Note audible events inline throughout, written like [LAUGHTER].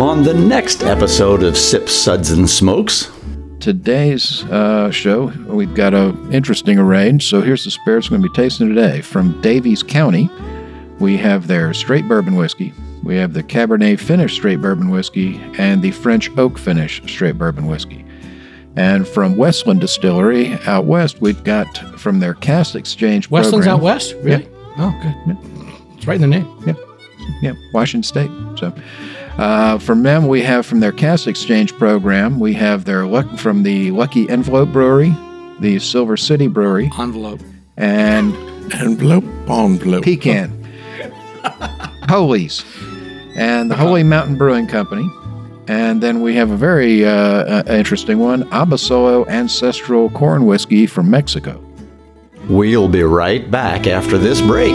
on the next episode of Sip Suds, and Smokes. Today's uh, show, we've got a interesting array. So here's the spirits we're going to be tasting today. From Daviess County, we have their straight bourbon whiskey. We have the Cabernet Finish straight bourbon whiskey and the French Oak Finish straight bourbon whiskey. And from Westland Distillery out west, we've got from their Cask Exchange Westland's program. out west? Really? Oh, good. It's right in the name. Yeah, yeah, Washington State. So, uh, from them, we have from their Cask Exchange program, we have their luck from the Lucky Envelope Brewery, the Silver City Brewery, Envelope. and Envelope, envelope. Pecan, Holy's, and the Holy Mountain Brewing Company. And then we have a very uh, uh, interesting one, Abasolo Ancestral Corn Whiskey from Mexico. We'll be right back after this break.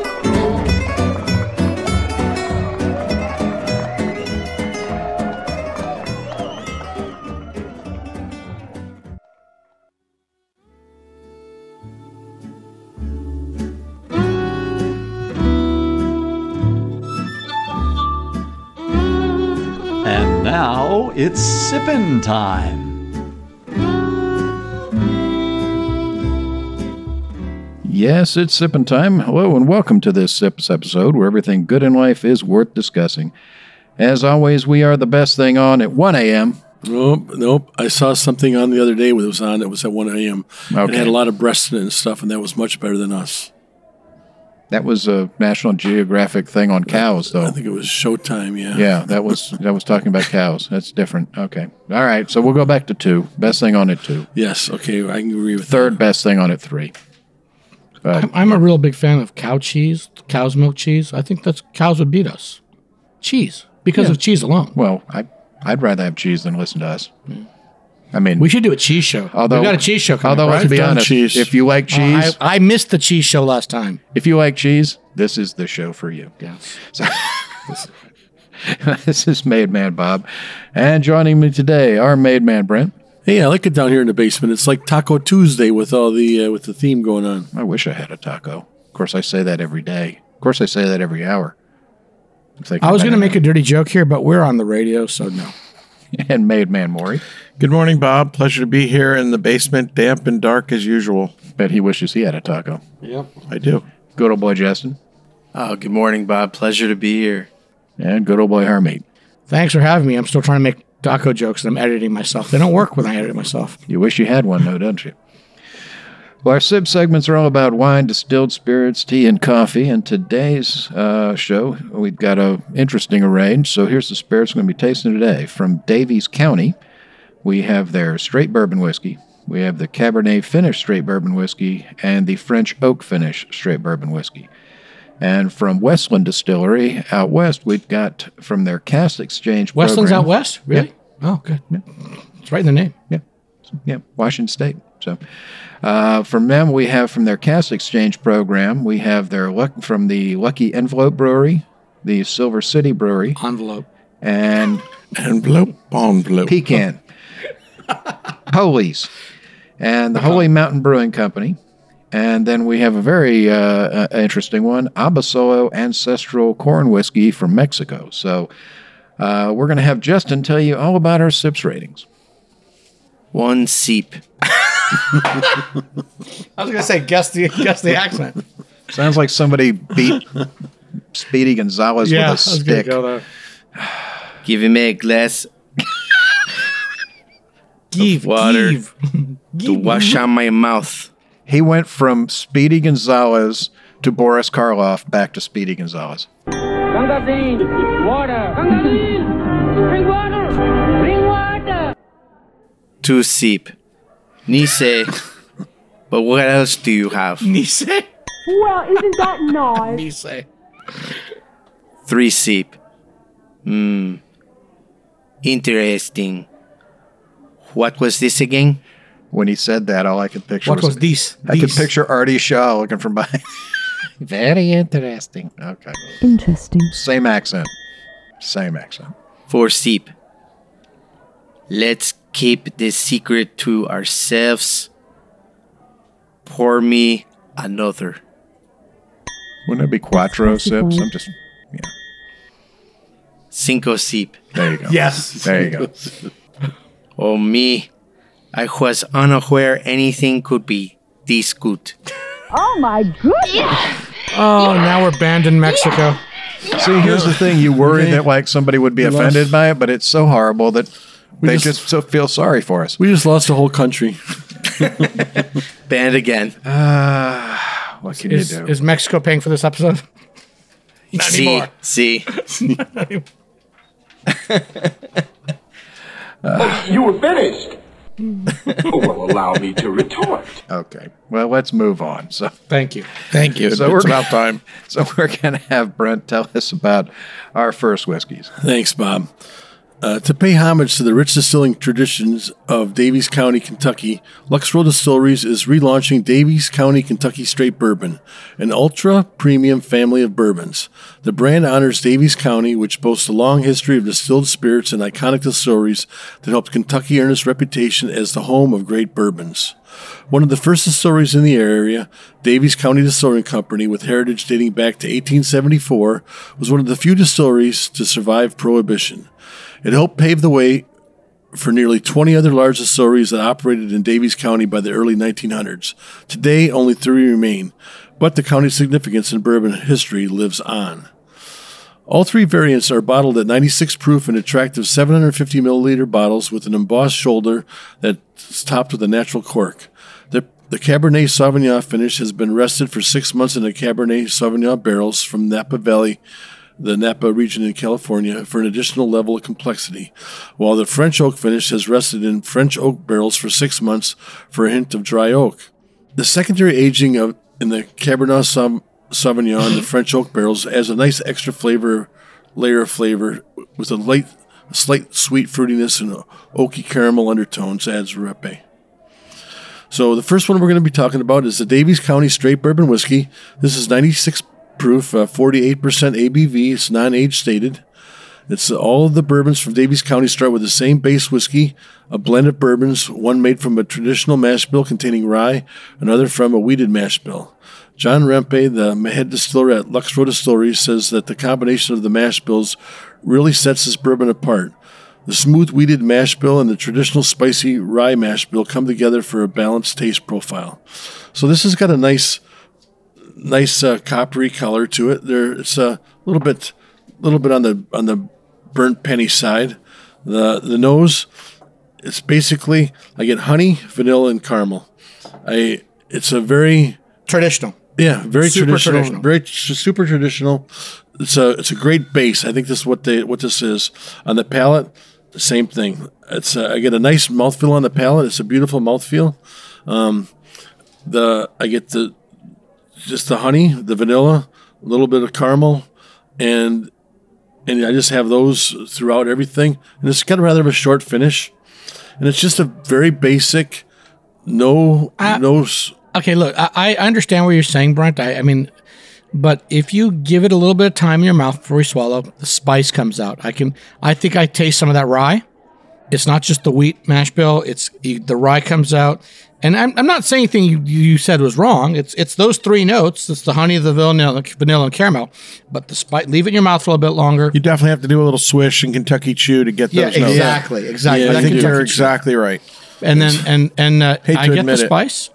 Now it's sippin' time. Yes, it's sipping time. Hello and welcome to this Sips episode where everything good in life is worth discussing. As always, we are the best thing on at 1 a.m. Nope, nope. I saw something on the other day when it was on. It was at 1 a.m. It had a lot of breasts in it and stuff, and that was much better than us. That was a National Geographic thing on cows, though. I think it was Showtime, yeah. Yeah, that was [LAUGHS] that was talking about cows. That's different. Okay. All right. So we'll go back to two. Best thing on it two. Yes, okay, I can agree with Third best thing on it three. Uh, I'm, I'm a real big fan of cow cheese, cow's milk cheese. I think that's cows would beat us. Cheese. Because of cheese alone. well, I I'd rather have cheese than listen to us. I mean, We should do a cheese show. although we got a cheese show coming. Although right? to be I've done honest, cheese. if you like Oh, cheese, I, I missed the cheese show last time. if you like cheese, this is the show for you. Yes. [LAUGHS] this is Made Man Bob, and joining me today, our Made Man Brent. Hey, I like it down here in the basement. It's like Taco Tuesday with all the uh, with the theme going on. I wish I had a taco. Of course, I say that every day. Of course, I say that every hour. I'm I was going to make a dirty joke here, but we're on the radio, so no. [LAUGHS] and Made Man Maury. Good morning, Bob. Pleasure to be here in the basement, damp and dark as usual. Bet he wishes he had a taco. Yep. I do. Good old boy Justin Oh, good morning, Bob. Pleasure to be here. and good old boy Harmeet. Thanks for having me. I'm still trying to make taco jokes and I'm editing myself. They don't work when I edit myself. You wish you had one, though, don't you? Well, our sip segments are all about wine, distilled spirits, tea, and coffee. And today's uh, show, we've got a interesting array. So here's the spirits we're going to be tasting today. From Daviess County, we have their straight bourbon whiskey. We have the Cabernet Finish straight bourbon whiskey and the French Oak Finish straight bourbon whiskey. And from Westland Distillery out west, we've got from their Cask Exchange Westland's program- out west? Really? Oh, good. It's right in the name. yeah, yeah, Washington State. So, uh, from them, we have from their Cask Exchange program, we have their luck from the Lucky Envelope Brewery, the Silver City Brewery, Envelope. and Envelope, envelope. Pecan, Holy's, and the Holy Mountain Brewing Company. And then we have a very uh, uh, interesting one, Abasolo Ancestral Corn Whiskey from Mexico. So, uh, we're going to have Justin tell you all about our SIPS ratings. One seep. [LAUGHS] [LAUGHS] I was going to say, guess the, guess the accent. Sounds like somebody beat Speedy Gonzales yeah, with a was stick. go there. Give me a glass Give, water. [LAUGHS] give. to wash out my mouth. He went from Speedy Gonzales to Boris Karloff back to Speedy Gonzales. Gangazine, water. Gangazine, bring water. Bring water. Two seep. Nice. but what else do you have? Nise? Well, isn't that nice? Nice. Three sip. Hmm. Interesting. What was this again? When he said that, all I could picture What was this? I could This. picture Artie Shaw looking from behind. [LAUGHS] Very interesting. Okay. Interesting. Same accent. Same accent. Four sip. Let's keep this secret to ourselves. Pour me another. Wouldn't it be Quattro sips? I'm just, yeah. Cinco sip. There you go. [LAUGHS] Yes. There you go. Oh me, I was unaware anything could be this good. Oh my goodness. Oh, now we're banned in Mexico. See, here's the thing: you worry that like somebody would be offended by it, but it's so horrible that they just- just, so feel sorry for us. We just lost a whole country. [LAUGHS] Banned again. Uh, what can Is, you do? is Mexico paying for this episode? [LAUGHS] Not see, anymore. see. [LAUGHS] You were finished. well, allow me to retort. okay. Well, let's move on. So, Thank you. Thank you. So it's we're- about time. so we're gonna have Brent tell us about our first whiskeys. Thanks, Bob. Uh, to pay homage to the rich distilling traditions of Daviess County, Kentucky, Lux Row Distilleries is relaunching Daviess County Kentucky Straight Bourbon, an ultra premium family of bourbons. The brand honors Daviess County, which boasts a long history of distilled spirits and iconic distilleries that helped Kentucky earn its reputation as the home of great bourbons. One of the first distilleries in the area, Daviess County Distilling Company, with heritage dating back to 1874, was one of the few distilleries to survive Prohibition. It helped pave the way for nearly 20 other large distilleries that operated in Daviess County by the early 1900s. Today, only three remain, but the county's significance in bourbon history lives on. All three variants are bottled at 96 proof in attractive 750 milliliter bottles with an embossed shoulder that's topped with a natural cork. The, the Cabernet Sauvignon finish has been rested for six months in the Cabernet Sauvignon barrels from Napa Valley, the Napa region in California, for an additional level of complexity, while the French oak finish has rested in French oak barrels for six months for a hint of dry oak. The secondary aging of in the Cabernet Sau- Sauvignon, the French oak barrels, adds a nice extra flavor, layer of flavor with a light, slight sweet fruitiness and oaky caramel undertones adds repe. So the first one we're going to be talking about is the Daviess County Straight Bourbon Whiskey. This is 96 proof, uh, 48% ABV. It's non-age stated. It's all of the bourbons from Daviess County start with the same base whiskey, a blend of bourbons, one made from a traditional mash bill containing rye, another from a wheated mash bill. John Rempe, the head distiller at Lux Row Distillery, says that the combination of the mash bills really sets this bourbon apart. The smooth wheated mash bill and the traditional spicy rye mash bill come together for a balanced taste profile. So this has got a nice, nice uh, coppery color to it. There, it's a little bit, little bit on the on the burnt penny side. The the nose, it's basically I get honey, vanilla, and caramel. I it's a very Traditional. yeah, very Super traditional, traditional. very tr- super traditional. It's a it's a great base. I think this is what they what this is on the palate. The same thing. It's a, I get a nice mouthfeel on the palate. It's a beautiful mouthfeel. Um, the I get the just the honey, the vanilla, a little bit of caramel, and and I just have those throughout everything. And it's got a rather of a short finish, and it's just a very basic, no no. Okay, look, I, I understand what you're saying, Brent. I, I mean, but if you give it a little bit of time in your mouth before you swallow, the spice comes out. I can, I think I taste some of that rye. It's not just the wheat mash bill; it's the rye comes out. And I'm, I'm not saying anything you, you said was wrong. It's it's those three notes. It's the honey, the vanilla, vanilla, and caramel. But the spice, leave it in your mouth for a little bit longer. You definitely have to do a little swish and Kentucky Chew to get yeah, those notes. exactly, exactly. Yeah, I think Kentucky you're Chew. exactly right. And then and and uh, Hate I to get the admit it. spice.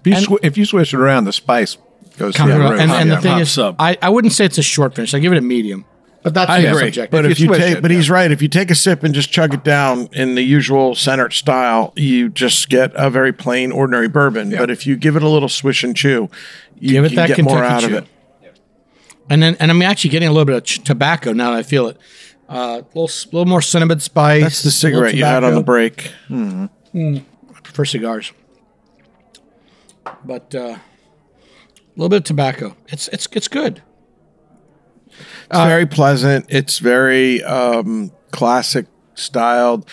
If you, And- swi if you switch it around, the spice goes the around. roof. and, and Yeah. the thing Pops is, up. I, I wouldn't say it's a short finish. I give it a medium. But that's I yeah, agree. subjective. But If if, you you take, it, but yeah. he's right. If you take a sip and just chug it down in the usual centered style, you just get a very plain, ordinary bourbon. But if you give it a little swish and chew, you Give it can that get Kentucky more out chew. of it. And then, and I'm actually getting a little bit of ch- tobacco now that I feel it. Uh, a little, little more cinnamon spice. That's the cigarette you had on the tobacco. break. I prefer cigars, but uh, a little bit of tobacco. It's it's it's good. It's very pleasant. It's very um, classic styled.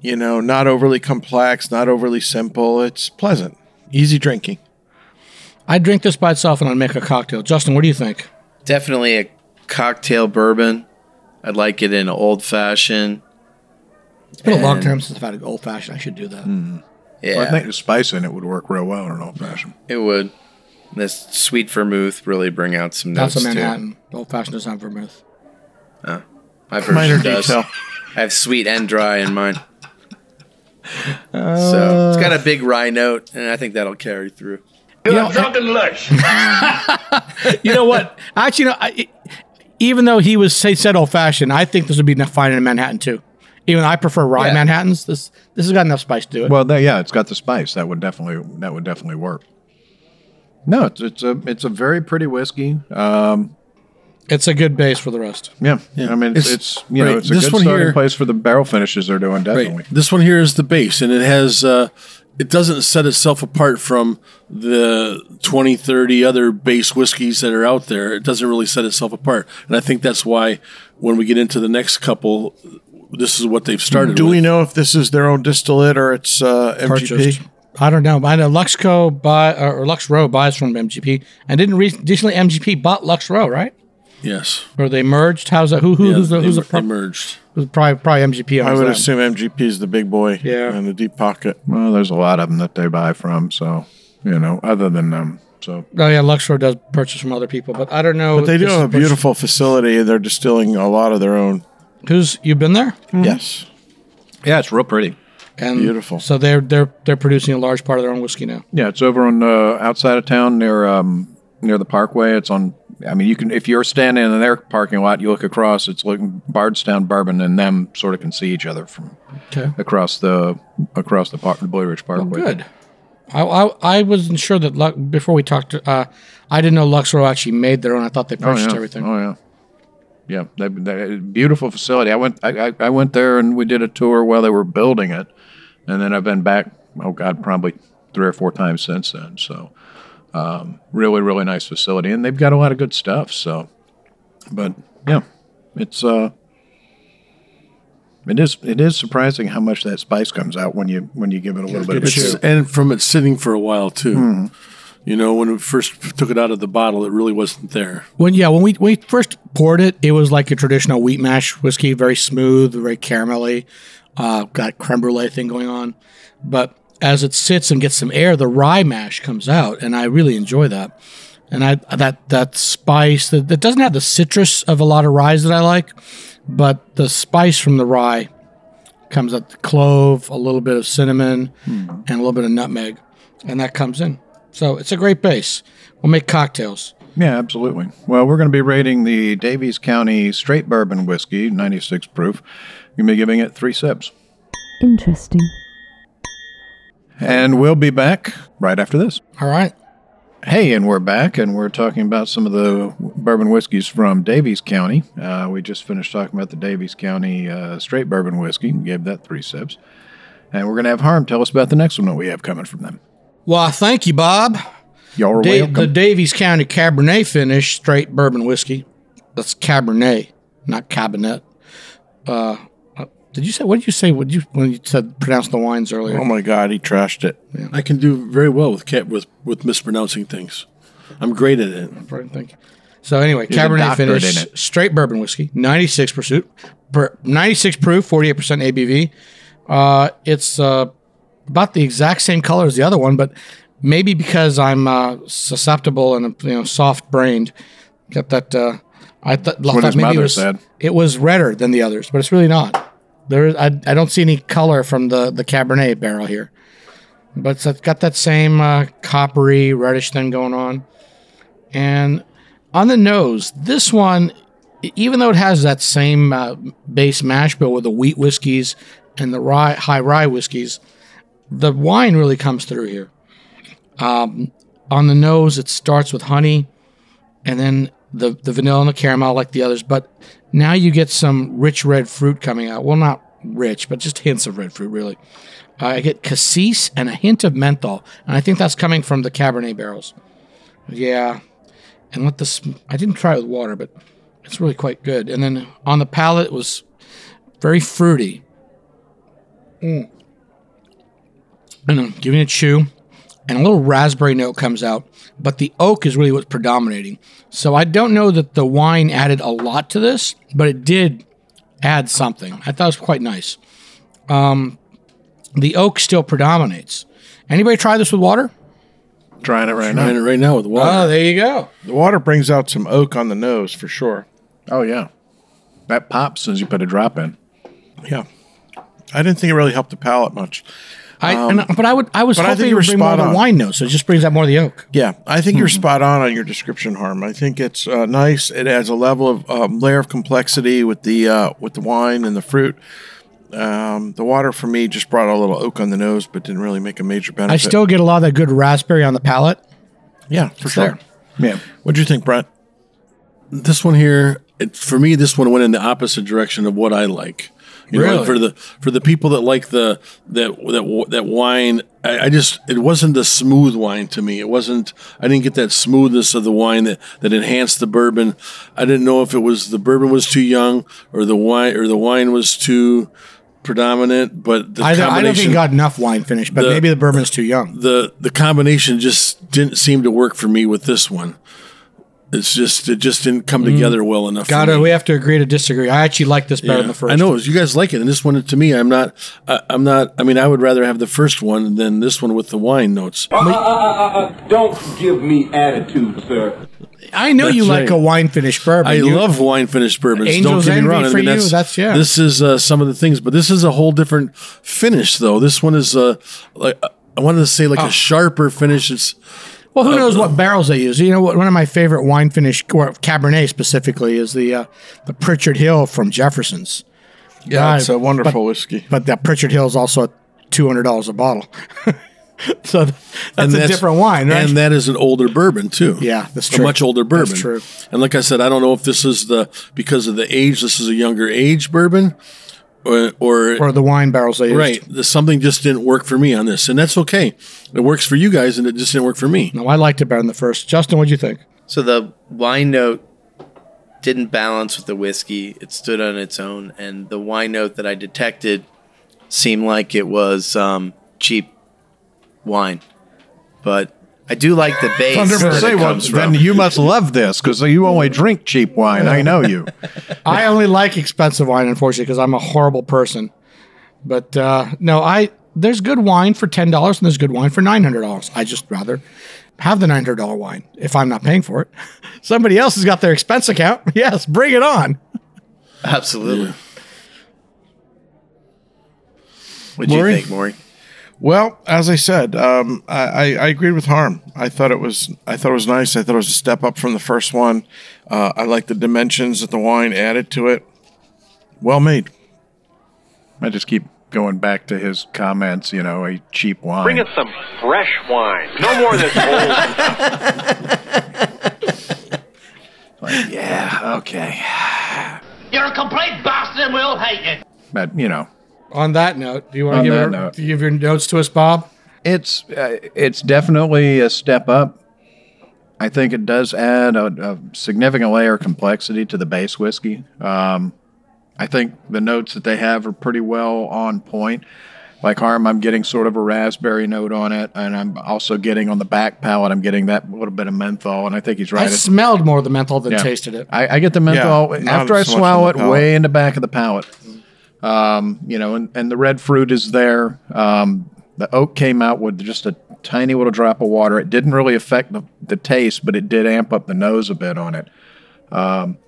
You know, not overly complex, not overly simple. It's pleasant, easy drinking. I'd drink this by itself and I'd make a cocktail. Justin, what do you think? Definitely a cocktail bourbon. I'd like it in old fashioned. It's been a long time since I've had an old fashioned. I should do that. Yeah, Well, I think the spice in it would work real well in an old fashioned. it would. This sweet vermouth really bring out some notes That's a too. Manhattan. Old fashioned doesn't have vermouth. Oh, my version Minor does. detail. I have sweet and dry in mine. so uh, it's got a big rye note, and I think that'll carry through. You're drunken lush. [LAUGHS] You know what? Actually, no, I, even though he was say said old fashioned, I think this would be fine in Manhattan too. Even though I prefer rye Yeah. Manhattans, this this has got enough spice to it. Well, there, yeah, it's got the spice. That would definitely that would definitely work. No, it's it's a it's a very pretty whiskey. Um, it's a good base for the rest. yeah, I mean it's, It's- it's you know right, it's a this good one starting here- place for the barrel finishes they're doing. Definitely. Right. This one here is the base, and it has. Uh, it doesn't set itself apart from the 20, 30 other base whiskeys that are out there. It doesn't really set itself apart, and I think that's why when we get into the next couple, this is what they've started. Do with. we know if this is their own distillate or it's uh, MGP? Purchased. I don't know. I know Luxco buy or Lux Row buys from MGP, and didn't re- recently MGP bought Lux Row, right? Yes. Or they merged? How's that? Who, who Yeah, who's the they, who's the they pro- merged. who's probably probably MGP? I would that. assume MGP is the big boy Yeah. and the deep pocket. Well, there's a lot of them that they buy from. So you know, other than them. So Oh yeah, Lux Row does purchase from other people, but I don't know. But they do have a is purchased- beautiful facility. They're distilling a lot of their own. Who's you been there? Yes. yeah, it's real pretty. And Beautiful. So they're they're they're producing a large part of their own whiskey now. Yeah, it's over on uh, outside of town near um, near the Parkway. It's on. I mean, you can if you're standing in their parking lot, you look across. It's looking Bardstown Bourbon, and them sort of can see each other from Okay. across the across the, park, the Blue Ridge Parkway. Good. I, I, I wasn't sure that Lux, before we talked. Uh, I didn't know Lux Row actually made their own. I thought they Oh purchased yeah. everything. Oh yeah. Yeah, they, they, beautiful facility. I went. I, I, went there and we did a tour while they were building it, and then I've been back. Oh God, probably three or four times since then. So, um, really, really nice facility, and they've got a lot of good stuff. So, but yeah, it's uh, it is it is surprising how much that spice comes out when you when you give it a little bit of a chew. and from it sitting for a while too. Hmm. You know, when we first took it out of the bottle, it really wasn't there. When yeah, when we when we first poured it, it was like a traditional wheat mash whiskey, very smooth, very caramelly, uh, got creme brulee thing going on. But as it sits and gets some air, the rye mash comes out, and I really enjoy that. And I that that spice that, that doesn't have the citrus of a lot of ryes that I like, but the spice from the rye comes up the clove, a little bit of cinnamon, and a little bit of nutmeg, and that comes in. So it's a great base. We'll make cocktails. Yeah, absolutely. Well, we're going to be rating the Daviess County Straight Bourbon Whiskey, 96 proof. You're going to be giving it three sips. Interesting. And we'll be back right after this. All right. Hey, and we're back, and we're talking about some of the bourbon whiskeys from Daviess County. Uh, we just finished talking about the Daviess County uh, Straight Bourbon Whiskey. We gave that three sips. And we're going to have Harm tell us about the next one that we have coming from them. Well, thank you, Bob. Y'all are Da- welcome. the Daviess County Cabernet finish straight bourbon whiskey. That's Cabernet, not Cabinet. Uh, uh, did you say? What did you say? What did you when you said pronounce the wines earlier? Oh my God, he trashed it. I can do very well with cat with with mispronouncing things. I'm great at it. Thank you. So anyway, a Cabernet finish, straight bourbon whiskey, 96 pursuit, 96 proof, 48% ABV. Uh, it's uh, about the exact same color as the other one, but maybe because I'm uh, susceptible and you know soft brained, got that. Uh, I th- thought his maybe it was, said. it was redder than the others, but it's really not. There, I, I don't see any color from the the Cabernet barrel here, but it's got that same uh, coppery reddish thing going on. And on the nose, this one, even though it has that same uh, base mash bill with the wheat whiskeys and the rye, high rye whiskeys, the wine really comes through here. Um, on the nose, it starts with honey, and then the the vanilla and the caramel like the others. But now you get some rich red fruit coming out. Well, not rich, but just hints of red fruit, really. Uh, I get cassis and a hint of menthol, and I think that's coming from the Cabernet barrels. Yeah, and let this. I didn't try it with water, but It's really quite good. And then on the palate, it was very fruity. Mm. And I'm giving it a chew, and a little raspberry note comes out, but the oak is really what's predominating. So I don't know that the wine added a lot to this, but it did add something. I thought it was quite nice. Um, the oak still predominates. Anybody try this with water? Trying it right now. Trying it right now with water. Oh, there you go. The water brings out some oak on the nose for sure. Oh yeah, that pops as you put a drop in. Yeah. I didn't think it really helped the palate much. I, and, but I would, I was but I think you were would bring more of spot the on. wine note, so it just brings out more of the oak. Yeah, I think you're spot on on your description, Harm. I think it's uh, nice. It adds a level of um, layer of complexity with the uh, with the wine and the fruit. Um, the water for me just brought a little oak on the nose, but didn't really make a major benefit. I still get a lot of that good raspberry on the palate. yeah, for It's sure. there. Yeah, What do you think, Brent? this one here, it, for me, this one went in the opposite direction of what I like. You know, for the for the people that like the that that that wine, I, I just it wasn't the smooth wine to me. It wasn't. I didn't get that smoothness of the wine that that enhanced the bourbon. I didn't know if it was the bourbon was too young or the wine or the wine was too predominant. But the I, don't- I don't think got enough wine finish, but The- maybe the bourbon's too young. the the combination just didn't seem to work for me with this one. It's just it just didn't come together well enough. Got it. We have to agree to disagree. I actually like this better Yeah, than the first. I know you guys like it, and this one to me, I'm not. I, I'm not. I mean, I would rather have the first one than this one with the wine notes. Uh, uh, uh, uh, don't give me attitude, sir. I know you That's like right. a wine finished bourbon. I You- love wine finished bourbons. Angel's Don't get me Envy wrong. for I mean, you, that's, that's- yeah. This is uh, some of the things, but this is a whole different finish, though. This one is uh, like I wanted to say like Oh. a sharper finish. It's Well, who knows what barrels they use? You know, one of my favorite wine finish, or Cabernet specifically, is the uh, the Pritchard Hill from Jefferson's. Yeah, it's Uh, a wonderful whiskey. But that Pritchard Hill is also two hundred dollars a bottle. [LAUGHS] so th- that's and a different wine, right? And that is an older bourbon too. Yeah, that's A true. much older bourbon. That's true. And like I said, I don't know if this is the because of the age. This is a younger age bourbon, or or, or the wine barrels they used. right. Something just didn't work for me on this, and that's okay. It works for you guys, and it just didn't work for me. No, I liked it better than the first. Justin, what'd you think? So the wine note didn't balance with the whiskey. It stood on its own, and the wine note that I detected seemed like it was um, cheap wine. But I do like the base I was gonna that say, it well, comes then you must love this because you only drink cheap wine. I know you. [LAUGHS] I only like expensive wine, unfortunately, because I'm a horrible person. But uh, no, I there's good wine for ten dollars and there's good wine for nine hundred dollars. I just rather have the nine hundred dollar wine if I'm not paying for it. [LAUGHS] Somebody else has got their expense account. [LAUGHS] Yes, bring it on. Absolutely. What do you think, Maury? Well, as I said, um, I, I, I agreed with Harm. I thought it was I thought it was nice. I thought it was a step up from the first one. Uh, I like the dimensions that the wine added to it. Well made. I just keep going back to his comments. You know, a cheap wine. Bring us some fresh wine. No more of this [LAUGHS] old [LAUGHS] yeah. Okay. You're a complete bastard and we'll hate you. But you know, On that note, do you want to give, that your- do you give your notes to us, Bob? it's uh, it's definitely a step up. I think it does add a, a significant layer of complexity to the base whiskey. Um, I think the notes that they have are pretty well on point. Like Harm, I'm getting sort of a raspberry note on it, and I'm also getting on the back palate. I'm getting that little bit of menthol, and I think he's right. I smelled more of the menthol than Yeah. tasted it. I, I get the menthol Yeah, after I so swallow it way in the back of the palate. Um, you know, and, and the red fruit is there. Um, the oak came out with just a tiny little drop of water. It didn't really affect the, the taste, but it did amp up the nose a bit on it. Um,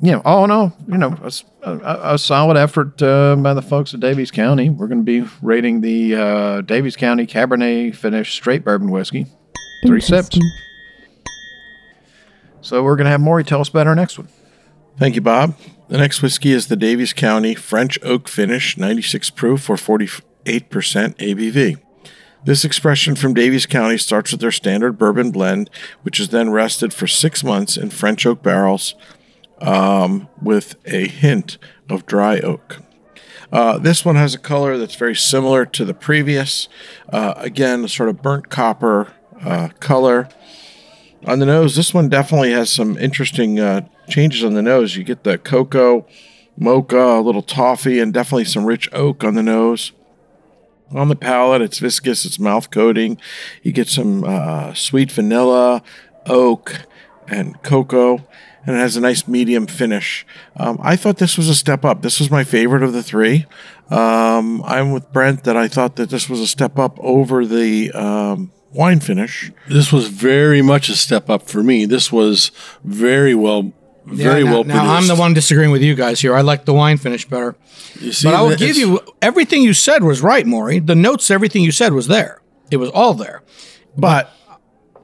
you know, all in all, you know, a solid effort uh, by the folks at Daviess County. We're going to be rating the uh, Daviess County Cabernet Finish Straight Bourbon Whiskey. Three sips. So we're going to have Maury tell us about our next one. Thank you, Bob. The next whiskey is the Daviess County French Oak Finish, 96 proof for 48% ABV. This expression from Daviess County starts with their standard bourbon blend, which is then rested for six months in French oak barrels um, with a hint of dry oak. Uh, this one has a color that's very similar to the previous. Uh, again, a sort of burnt copper uh, color. On the nose, this one definitely has some interesting uh, changes on the nose. You get the cocoa, mocha, a little toffee, and definitely some rich oak on the nose. On the palate, it's viscous, it's mouth coating. You get some uh, sweet vanilla, oak, and cocoa, and it has a nice medium finish. Um, I thought this was a step up. This was my favorite of the three. Um, I'm with Brent that I thought that this was a step up over the um, wine finish. This was very much a step up for me. This was very well, very Yeah, now, well now produced. I'm the one disagreeing with you guys here. I like the wine finish better. You see, but I will give you everything you said was right, Maury. The notes, everything you said was there. It was all there. But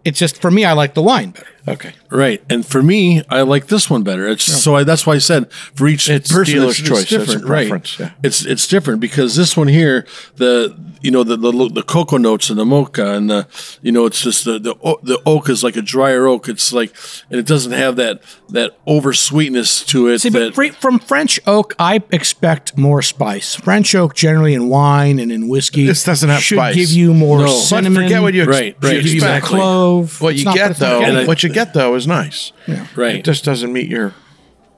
it's just for me, I like the wine better. Okay. Right, and for me, I like this one better. It's so I, that's why I said for each It's person, dealer's it's, choice. It's That's a different, right? yeah. It's it's different because this one here, the you know the the, the cocoa notes and the mocha and the you know it's just the the the oak is like a drier oak. It's like and it doesn't have that that over sweetness to it. See, but that, fre- from French oak, I expect more spice. French oak, generally in wine and in whiskey, This doesn't have should spice. give you more No. Cinnamon. But forget what you ex- Right, right, you Give you more clove. What you not- get though, getting I- it. what you get though is nice. right. It just doesn't meet your.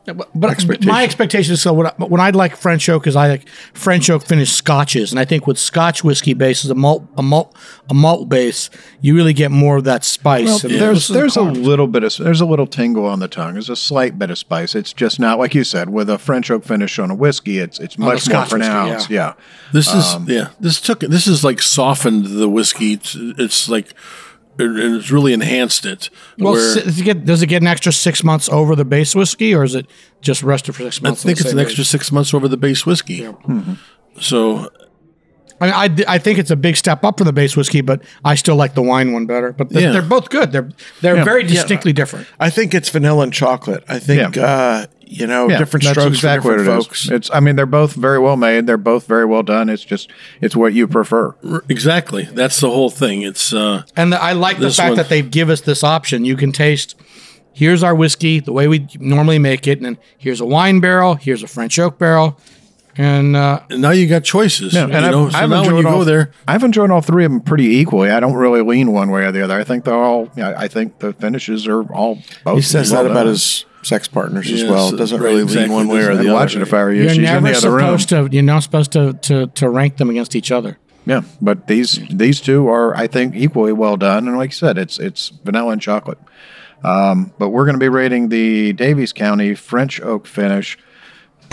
But, but Expectations. my expectation is so when I, when I like French oak is I like French oak finished scotches, and I think with Scotch whiskey base is a malt a malt a malt base, you really get more of that spice. Well, And there's this is there's a carved. little bit of there's a little tingle on the tongue. There's a slight bit of spice. It's just not like you said with a French oak finish on a whiskey. It's it's oh, the much more Scotch whiskey, pronounced. yeah. yeah. This is um, yeah. This took this is like softened the whiskey. It's, it's like it, it's really enhanced it. Well, where- does it, get, does it get an extra six months over the base whiskey, or is it just rested for six months? I think it's an same extra six months over the base whiskey. So I, mean, I, d- I think it's a big step up for the base whiskey, but I still like the wine one better. But th- Yeah. they're both good. They're they're Yeah. very Yeah. distinctly different. I think it's vanilla and chocolate. I think Yeah. uh, you know Yeah, different strokes exactly for different what it is. folks. It's I mean they're both very well made. They're both very well done. It's just it's what you prefer. exactly, that's the whole thing. It's uh, And the, I like the fact one- that they give us this option. You can taste. Here's our whiskey, the way we normally make it, and then here's a wine barrel. Here's a French oak barrel, and uh, and now you got choices. Yeah, and know, I've, so I've now when enjoyed you all, go there, I've enjoyed all three of them pretty equally. I don't really lean one way or the other. I think they're all. I I think the finishes are all. Both He says well that about his sex partners as Yes, well. It doesn't right, really exactly. lean one way or I'd the watch other. it if I were you. you're She's in never the other room. supposed to. You're not supposed to, to to rank them against each other. Yeah, but these these two are, I think, equally well done. And like you said, it's it's vanilla and chocolate. Um, but we're going to be rating the Daviess County French Oak Finish.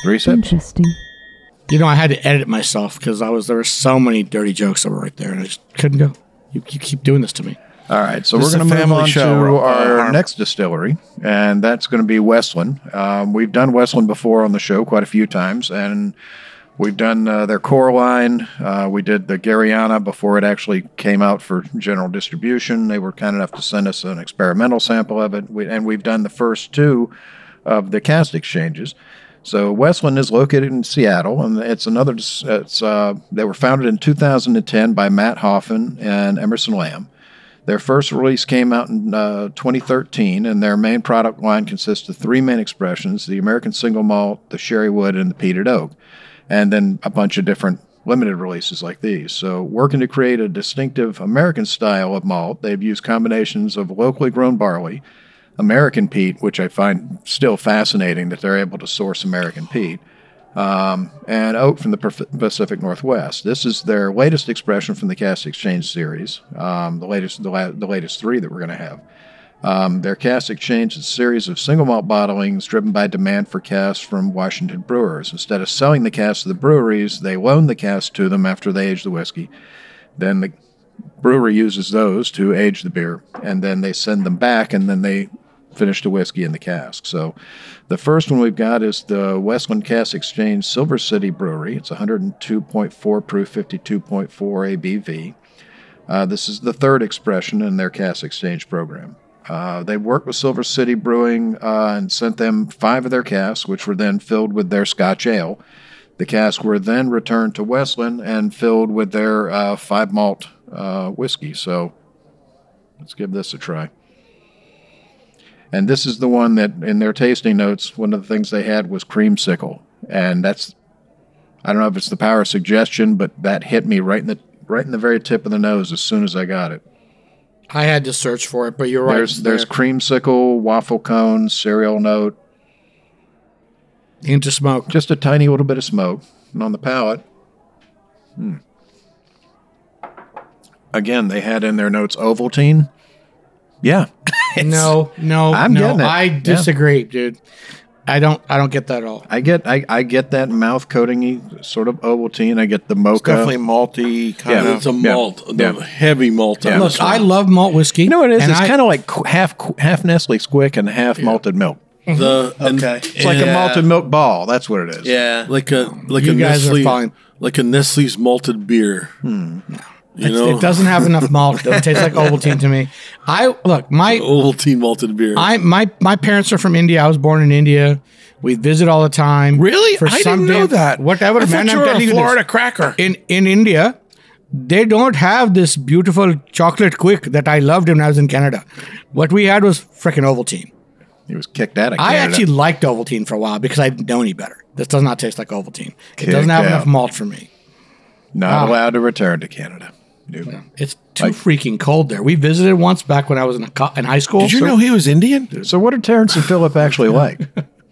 Three sips. Interesting. You know, I had to edit myself because I was there were so many dirty jokes that were right there, and I just couldn't go. You, you keep doing this to me. All right, so This we're going to move on show, to our Harm. next distillery, and that's going to be Westland. Um, we've done Westland before on the show quite a few times, and we've done uh, their core line. Uh, we did the Garryana before it actually came out for general distribution. They were kind enough to send us an experimental sample of it, we, and we've done the first two of the cask exchanges. So Westland is located in Seattle, and it's another. It's uh, they were founded in 2010 by Matt Hoffman and Emerson Lamb. Their first release came out in uh, 2013, and their main product line consists of three main expressions: the American Single Malt, the Sherry Wood, and the Peated Oak, and then a bunch of different limited releases like these. So, working to create a distinctive American style of malt, they've used combinations of locally grown barley, American peat, which I find still fascinating that they're able to source American peat, um, and oak from the Pacific Northwest. This is their latest expression from the Cask Exchange series, um, the latest, the, la- the latest three that we're going to have. Um, their Cask Exchange is a series of single malt bottlings driven by demand for casks from Washington brewers. Instead of selling the casks to the breweries, they loan the casks to them after they age the whiskey. Then the brewery uses those to age the beer, and then they send them back, and then they finish the whiskey in the cask. So, the first one we've got is the Westland Cask Exchange Silver City Brewery. It's 102.4 proof, 52.4 ABV. Uh, this is the third expression in their cask exchange program. Uh, they worked with Silver City Brewing uh, and sent them five of their casks, which were then filled with their Scotch ale. The casks were then returned to Westland and filled with their uh, five malt uh, whiskey. So let's give this a try. And this is the one that, in their tasting notes, one of the things they had was creamsicle, and that's I don't know if it's the power of suggestion, but that hit me right in the right in the very tip of the nose as soon as I got it. I had to search for it, but you're right. There's there's there. creamsicle, waffle cone, cereal note, into smoke. just a tiny little bit of smoke, and on the palate. Hmm. Again, they had in their notes Ovaltine. Yeah, [LAUGHS] [LAUGHS] no, no, I'm no. getting it. I Yeah. disagree, dude. I don't. I don't get that at all. I get I, I get that mouth coating sort of Ovaltine. I get the mocha. Definitely malty kind Yeah. of. It's a malt, the Yeah. heavy malt. Yeah. Look, I love malt whiskey. You know what it is? It's I- kind of like half qu- half Nestle Squick and half malted milk. the and- Okay. It's like a malted milk ball. That's what it is. Yeah. like a like You a guys are fine. like a Nestle's malted beer. Hmm. You know, it doesn't have enough malt. It tastes like [LAUGHS] Ovaltine to me. I look my Ovaltine malted beer. I my my parents are from India. I was born in India. We visit all the time. Really? For I some didn't know that. Whatever, I thought man. you I'm a telling you this. Florida cracker. In in India, they don't have this beautiful chocolate quick that I loved when I was in Canada. What we had was freaking Ovaltine. He was kicked out of I actually liked Ovaltine for a while because I didn't know any better. This does not taste like Ovaltine. It doesn't have out. enough malt for me. not Wow. allowed to return to Canada. Nope. It's too freaking cold there. We visited once back when I was in, co- in high school. Did you So- know he was Indian? So what are Terrence and Philip actually like?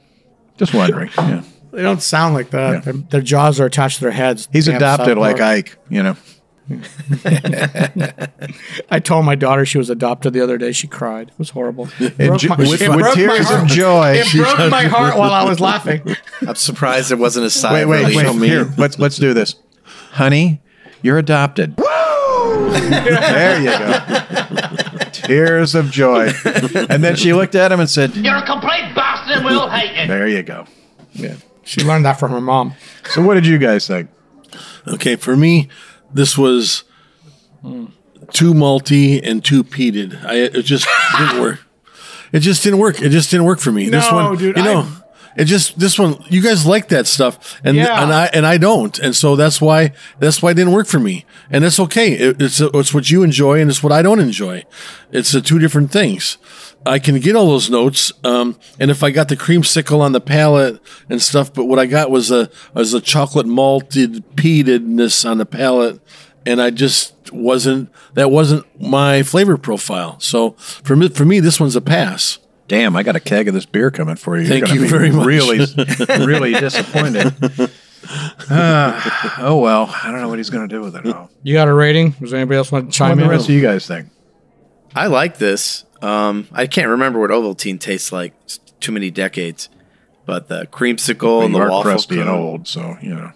[LAUGHS] Just wondering. Yeah. They don't sound like that. Their, their jaws are attached to their heads. He's adopted like Park. Ike, you know. [LAUGHS] I told my daughter she was adopted the other day. She cried. It was horrible. It broke my- with- it with broke tears of heart. joy. It broke my heart while I was laughing. [LAUGHS] I'm surprised it wasn't a sigh Wait, of wait, wait. Here, let's let's do this. Honey, you're adopted. There you go. Tears of joy. And then she looked at him and said, You're a complete bastard and we'll hate you. There you go. Yeah, she learned that from her mom. So what did you guys think? Okay, for me, this was too malty and too peated. I it just didn't work. It just didn't work. It just didn't work for me. this one, dude, you know, I- it just this one. You guys like that stuff, and Yeah. and I and I don't, and so that's why that's why it didn't work for me, and it's okay. It, it's it's what you enjoy, and it's what I don't enjoy. It's the two different things. I can get all those notes, um, and if I got the creamsicle on the palate and stuff, but what I got was a was a chocolate malted peatedness on the palate, and I just wasn't that wasn't my flavor profile. So for me, for me, this one's a pass. Damn, I got a keg of this beer coming for you. You're Thank gonna you be very much. Really, really disappointed. [LAUGHS] Ah, oh well, I don't know what he's going to do with it all. You got a rating? Does anybody else want to What chime do the in? rest of you guys think? I like this. Um, I can't remember what Ovaltine tastes like. It's too many decades. But the creamsicle and the are waffle crusty and old, so you know.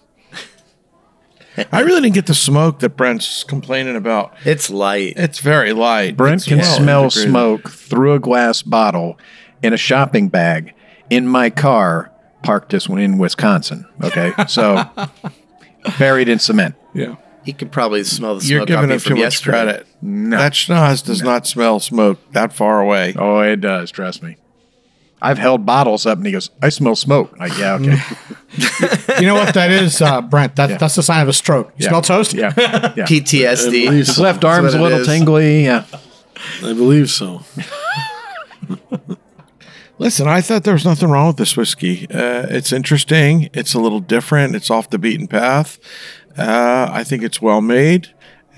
I really didn't get the smoke that Brent's complaining about. It's light. It's very light. Brent It's can well smell integrated. smoke through a glass bottle in a shopping bag in my car parked this one in Wisconsin. Okay, [LAUGHS] so buried in cement. Yeah. He could probably smell the You're smoke giving off me him from too much yesterday. credit. That schnoz does not smell smoke that far away. Oh, it does. Trust me. I've held bottles up, and he goes, "I smell smoke." Like, yeah, okay. [LAUGHS] You know what that is, uh, Brent? That, That's the sign of a stroke. You Yeah. smell toast? yeah, [LAUGHS] yeah. PTSD. His left arm's a little is. tingly. Yeah, I believe so. Listen, I thought there was nothing wrong with this whiskey. Uh, it's interesting. It's a little different. It's off the beaten path. Uh, I think it's well made,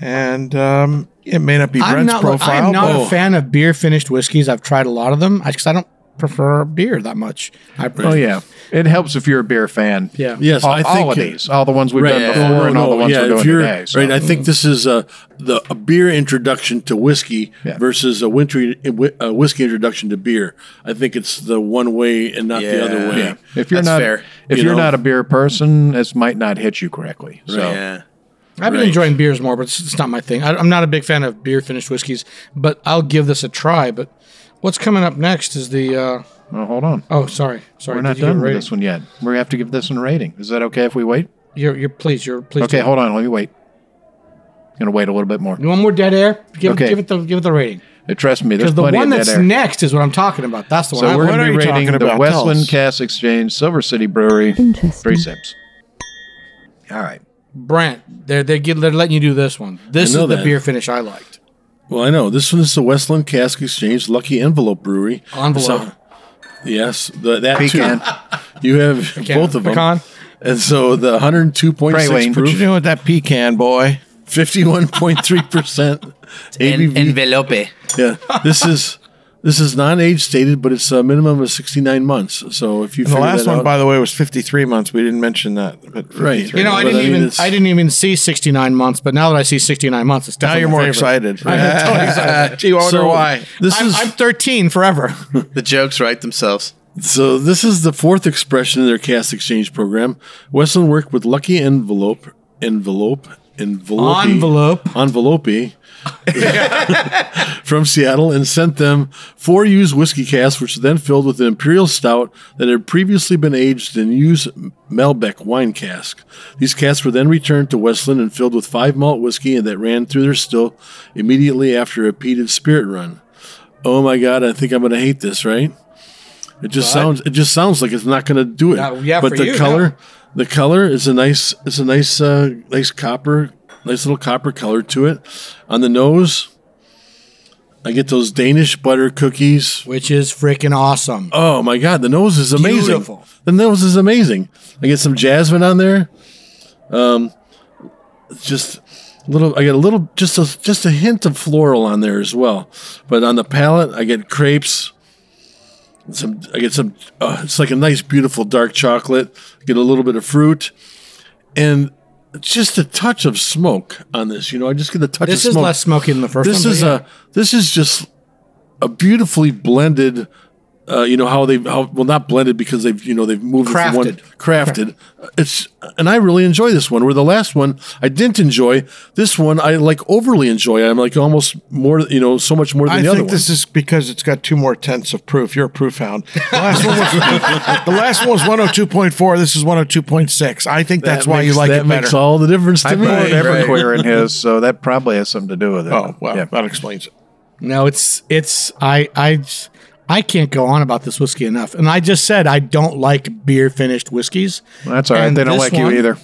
and um, it may not be I'm Brent's not, profile. I'm not but- a fan of beer finished whiskeys. I've tried a lot of them because I don't prefer beer that much. Oh, I oh yeah. It helps if you're a beer fan. Yeah. Yes, all, I think all of these, all the ones we've done before, No, and all the oh, ones we're doing if you're- today. So. Right, I think this is a the a beer introduction to whiskey Yeah. versus a wintry a whiskey introduction to beer. I think it's the one way and not the other way. Yeah. if you're That's not fair. if You you are know? not a beer person, this might not hit you correctly. So Yeah. I've been Right. enjoying beers more, but it's, it's not my thing. I, I'm not a big fan of beer finished whiskeys, but I'll give this a try. But what's coming up next is the. Uh, well, hold on. oh, sorry, sorry. We're not you give a done with this one yet. We have to give this one a rating. Is that okay if we wait? You're, you're please, you're please. Okay, hold on. Let me wait. I'm Gonna wait a little bit more. You want more dead air? Give, Okay. it, give it the give it the rating Uh, Trust me, there's because the plenty one of that's dead air. next is what I'm talking about. That's the one. So I we're going to be rating the about? Westland us. Cask Exchange Silver City Brewery. Interesting. Three sips. All right. Brent. They're they get, they're letting you do this one. This is the that. beer finish I liked. Well, I know this one is the Westland Cask Exchange Lucky Envelope Brewery. Envelope. So- yes, the, that Pecan. too. You have both of them. Pecan. And so the 102.6 Praline. What you doing with that pecan, boy? 51.3% [LAUGHS] En- envelope. Yeah, this is this is non-age stated, but it's a minimum of sixty-nine months. So if you And the last that one, out, by the way, was 53 months. We didn't mention that. But Right. You know, I didn't I mean, even I didn't even see 69 months, but now that I see 69 months, it's now definitely you're more favorite. excited. I'm [LAUGHS] totally excited. [LAUGHS] Gee, I wonder So, why. this I'm, is I'm 13 forever. [LAUGHS] The jokes write themselves. so this is the fourth expression in their cask exchange program. Westland worked with Lucky Envelope, Envelope, Envelope, Envelope. Envelope [LAUGHS] from Seattle and sent them four used whiskey casks, which were then filled with an imperial stout that had previously been aged in used Malbec wine cask. These casks were then returned to Westland and filled with five malt whiskey and that ran through their still immediately after a repeated spirit run. Oh my God! I think I'm going to hate this, right? It just sounds. It just sounds like it's not going to do it. Uh, yeah, but the you, color, the color is a nice. It's a nice, uh, nice copper, nice little copper color to it. On the nose, I get those Danish butter cookies. Which is freaking awesome. Oh my god, the nose is amazing. Beautiful. The nose is amazing. I get some jasmine on there. Um, just a little. I get a little, just a just a hint of floral on there as well. But on the palate, I get crepes. Some I get some. Uh, it's like a nice, beautiful dark chocolate. get a little bit of fruit, and just a touch of smoke on this. You know, I just get a touch This of is smoke. less smoky than the first This one. is but yeah. a. This is just a beautifully blended. Uh, you know how they how well not blended because they've you know they've moved it from one crafted. It's and I really enjoy this one. Where the last one I didn't enjoy, this one I like overly enjoy. I'm like almost more you know so much more than I the other I think one. this is because it's got two more tenths of proof. You're a proof hound. The last one was the last one was 102.4. This is 102.6. I think that's That why you like that it better. makes all the difference to I me. poured Everclear in his, so that probably has something to do with it. Oh well, Yeah. that explains it. No, it's it's I I I can't go on about this whiskey enough. And I just said I don't like beer finished whiskeys. That's all right. And They don't like one- you either.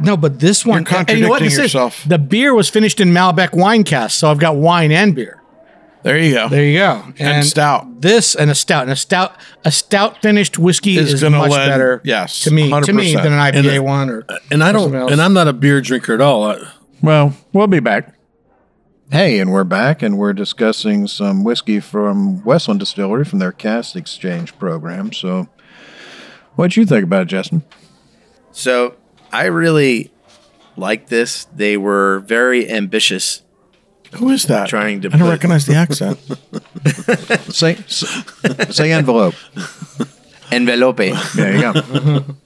No, but this one You're and you know what? contradicting is- yourself. the beer was finished in Malbec wine cask, so I've got wine and beer. There you go. There you go. And, stout. This and a stout. And a stout a stout finished whiskey Is is, much lend- better yes, to me to me than an IPA And, one or and I don't something else. and I'm not a beer drinker at all. I, Well, we'll be back. Hey, and we're back, and we're discussing some whiskey from Westland Distillery from their cask exchange program. So, what'd you think about it, Justin? So I really like this. They were very ambitious. Who is that? Trying to I don't put- recognize the accent. [LAUGHS] Say, say envelope. Envelope. There you go. [LAUGHS]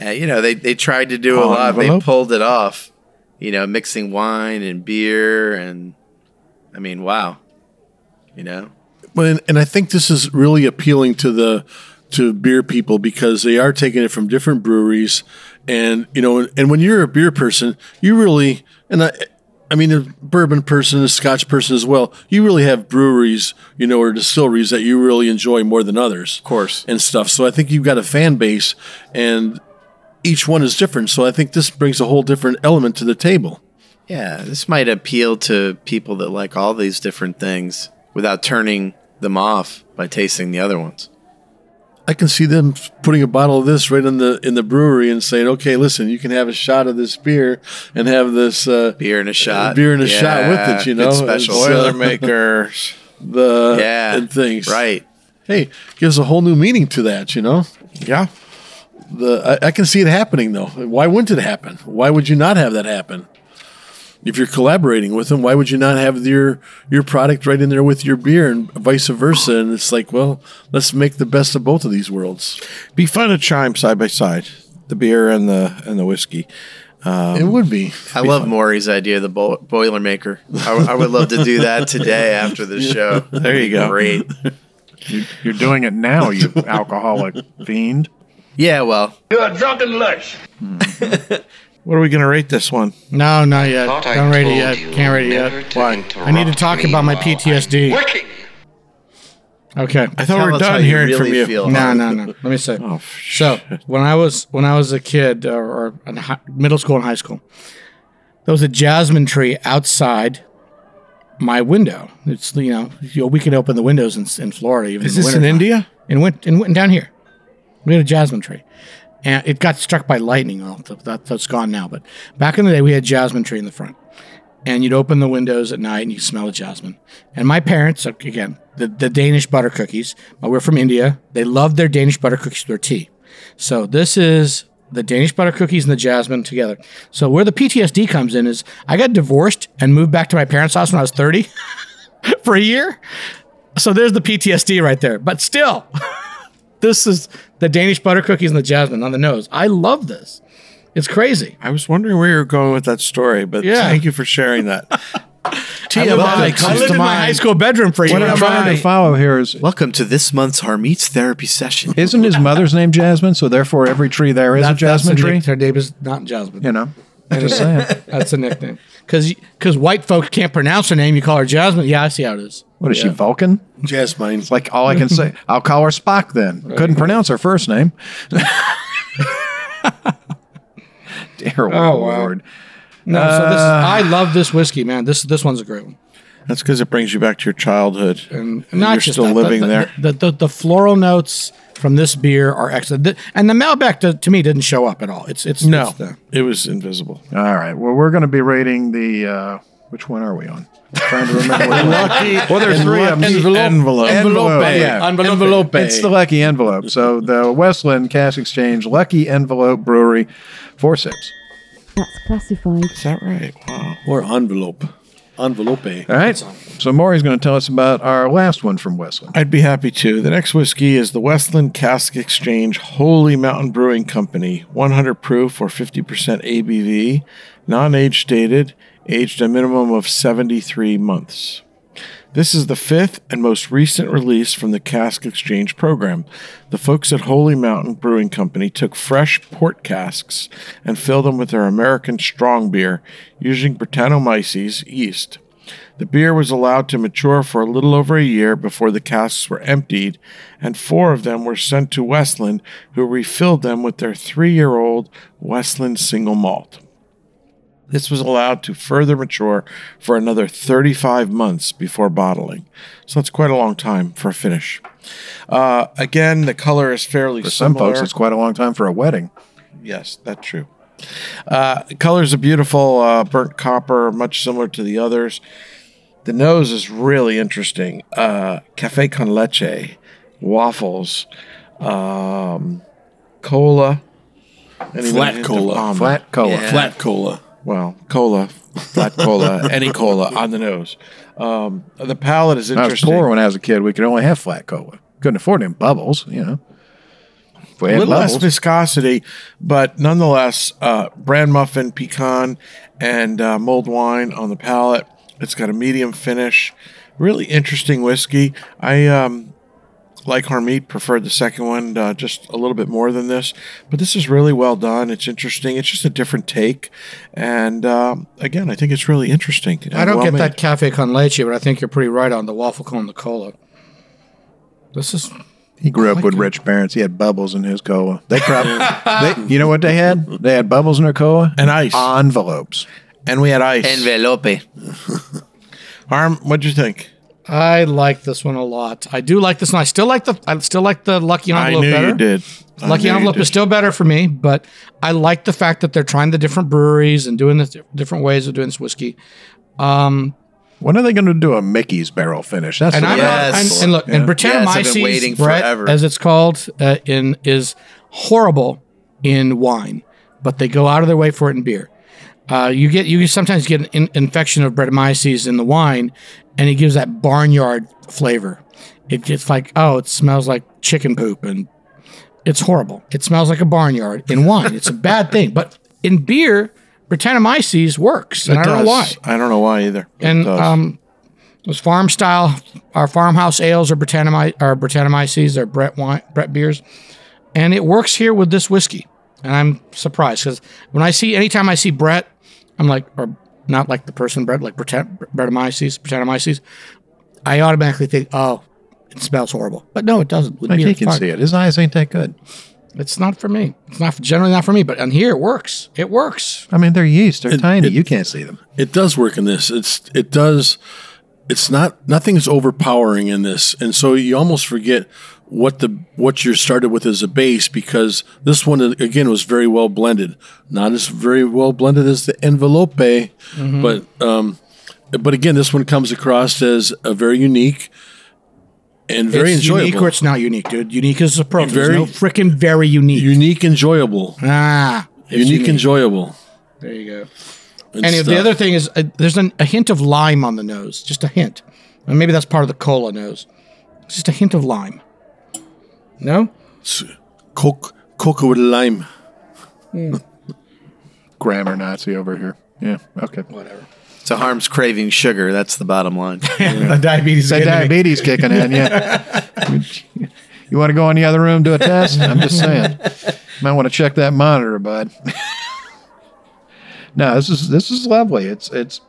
Uh, you know, they, they tried to do a lot. They pulled it off. You know, mixing wine and beer, and I mean, wow. You know, Well, and, and I think this is really appealing to the to beer people because they are taking it from different breweries, and you know, and when you're a beer person, you really and I. I mean, a bourbon person, a Scotch person as well. You really have breweries, you know, or distilleries that you really enjoy more than others, of course. and stuff. So I think you've got a fan base, and each one is different. So I think this brings a whole different element to the table. yeah, this might appeal to people that like all these different things without turning them off by tasting the other ones. I can see them putting a bottle of this right in the in the brewery and saying, "Okay, listen, you can have a shot of this beer and have this uh, Beer and a shot. beer and a shot with it." You good know, special. It's, uh, Boilermakers. [LAUGHS] the Yeah, and things. Right. Hey, gives a whole new meaning to that. You know, Yeah. The I, I can see it happening though. Why wouldn't it happen? Why would you not have that happen? If you're collaborating with them, why would you not have your your product right in there with your beer and vice versa? And it's like, well, let's make the best of both of these worlds. Be fun to chime side by side, the beer and the and the whiskey. it would be. I love Maury's idea, the bo- Boilermaker. I, I would love to do that today after the show. There you go. Great. You're doing it now, you alcoholic fiend. Yeah, well, You're a drunken lush. [LAUGHS] What are we going to rate this one? No, not yet. Thought I Don't rate it told yet. you Can't rate it never yet. to Why? I need to interrupt talk me about my while PTSD. Working. Okay. I thought Tell we were us how done you hearing really from you. feel. No, no, no. Let me say. Oh, So when I was when I was a kid or, or in hi- middle school and high school, there was a jasmine tree outside my window. It's you know you know, we can open the windows in, in Florida. Even Is in the this in wintertime. India? In went in went down here. We had a jasmine tree, and it got struck by lightning. Well, that, that's gone now. But back in the day, we had jasmine tree in the front, and you'd open the windows at night and you smell the jasmine. And my parents, again, the, the Danish butter cookies. uh, We're from India. They love their Danish butter cookies with their tea. So this is the Danish butter cookies and the jasmine together. So where the PTSD comes in is I got divorced and moved back to my parents' house when I was 30 [LAUGHS] for a year. So there's the PTSD right there. But still, [LAUGHS] this is the Danish butter cookies and the jasmine on the nose. I love this. It's crazy. I was wondering where you were going with that story, but Yeah. thank you for sharing that. [LAUGHS] [LAUGHS] I TMI lived, I comes lived to in my high school bedroom for a What. I'm trying to follow here is Welcome to this month's Harmeet's therapy session. isn't his mother's name Jasmine? So therefore, every tree there is a That- that's jasmine the tree. nick- Her name is not Jasmine. You know, I'm just saying. That's a nickname. Because white folks can't pronounce her name. You call her Jasmine. Yeah, I see how it is. What is she Yeah. Vulcan? Jasmine. It's like all I can say. I'll call her Spock then. Couldn't pronounce her first name. [LAUGHS] Dear wow. Lord. No, so this Uh, I love this whiskey, man. This this one's a great one. That's because it brings you back to your childhood. And And not you're just still that, living the, there. The, the, the floral notes from this beer are excellent. The- and the Malbec to, to me didn't show up at all. It's it's No, it's the- it was invisible. All right. Well, we're going to be rating the. Uh, which one are we on? trying to remember. what [LAUGHS] Lucky well, there's three of them. envelope. Envelope. Yeah. Envelope. It's the Lucky Envelope. So the Westland Cask Exchange Lucky Envelope Brewery, four sips. That's classified. Is that right? Wow. Or envelope. Envelope. All right. So Maury's going to tell us about our last one from Westland. I'd be happy to. The next whiskey is the Westland Cask Exchange Holy Mountain Brewing Company, 100 proof or 50% ABV, non age dated, aged a minimum of 73 months. This is the fifth and most recent release from the Cask Exchange program. The folks at Holy Mountain Brewing Company took fresh port casks and filled them with their American strong beer using Brettanomyces yeast. The beer was allowed to mature for a little over a year before the casks were emptied, and four of them were sent to Westland, who refilled them with their three year old Westland single malt. This was allowed to further mature for another 35 months before bottling. So that's quite a long time for a finish. Uh, again, the color is fairly For some folks, it's quite a long time for a wedding. Yes, that's true. Uh, the colors are beautiful, uh, burnt copper, much similar to the others. The nose is really interesting. Uh, cafe con leche, waffles, um, cola, Flat hint of cola. almond? Flat cola. Flat cola. Well, cola, flat cola, [LAUGHS] any cola on the nose. Um, the palate is interesting. I was poor when I was a kid. We could only have flat cola. Couldn't afford them bubbles, you know. A little less viscosity, but nonetheless, uh, bran muffin, pecan, and uh, mulled wine on the palate. It's got a medium finish. Really interesting whiskey. I um, like Harmeet, preferred the second one uh, just a little bit more than this, but this is really well done. It's interesting. It's just a different take, and um, again, I think it's really interesting. I don't well get made. that cafe con leche, but I think you're pretty right on the waffle cone and the cola. This is he grew up with rich parents. He had bubbles in his cola. They probably, [LAUGHS] they, you know what they had? They had bubbles in their cola And ice. envelopes. and we had ice. Envelope. Harm, what'd you think? I like this one a lot. I do like this one. I still like the I still like the lucky envelope I envelope knew better. you did. I Lucky knew you envelope did. is still better for me, but I like the fact that they're trying the different breweries and doing the different ways of doing this whiskey. When are they going to do a Mickey's barrel finish? That's And what I'm I'm not, Yes. and, and look, and Yes, I've been Brettanomyces waiting Brett, forever. as it's called uh, in is horrible in wine, but they go out of their way for it in beer. Uh, you get you sometimes get an in- infection of Brettanomyces in the wine, and it gives that barnyard flavor. It gets like oh, it smells like chicken poop, and it's horrible. It smells like a barnyard in wine. It's a bad [LAUGHS] thing, but in beer, Brettanomyces works, and It I don't know why. I don't know why either. It And does. um, those farm style, our farmhouse ales are Britannomi- are Britannomyces, they're Brett wine, Brett beers, and it works here with this whiskey. And I'm surprised because when I see, anytime I see Brett, I'm like, or not like the person Brett, like Brett, Brettanomyces, Britannomyces, I automatically think, oh, it smells horrible. But no, it doesn't. With Like beer, he can fine. see it. His eyes ain't that good. It's not for me. It's not generally not for me. But on here, it works. It works. I mean, they're yeast. They're It- tiny. it- you can't see them. It does work in this. It's it does it's not nothing's overpowering in this, and so you almost forget what the what you started with as a base because this one again was very well blended. Not as very well blended as the envelope, but um, but again, this one comes across as a very unique and very it's enjoyable. unique or it's not unique, dude. Unique is a pro. Very- no freaking very unique. unique, enjoyable, ah, it's unique, enjoyable. There you go. And And the other thing is, uh, there's an, a hint of lime on the nose, just a hint. And maybe that's part of the cola nose. It's just a hint of lime. No? Coke, Coca with lime. [LAUGHS] Grammar Nazi over here. Yeah. Okay. Whatever. So Harm's craving sugar. That's the bottom line. [LAUGHS] the diabetes. That is getting me. diabetes kicking in. Yeah. [LAUGHS] you want to go in the other room do a test? I'm just saying. Might want to check that monitor, bud. No, this is this is lovely. It's it's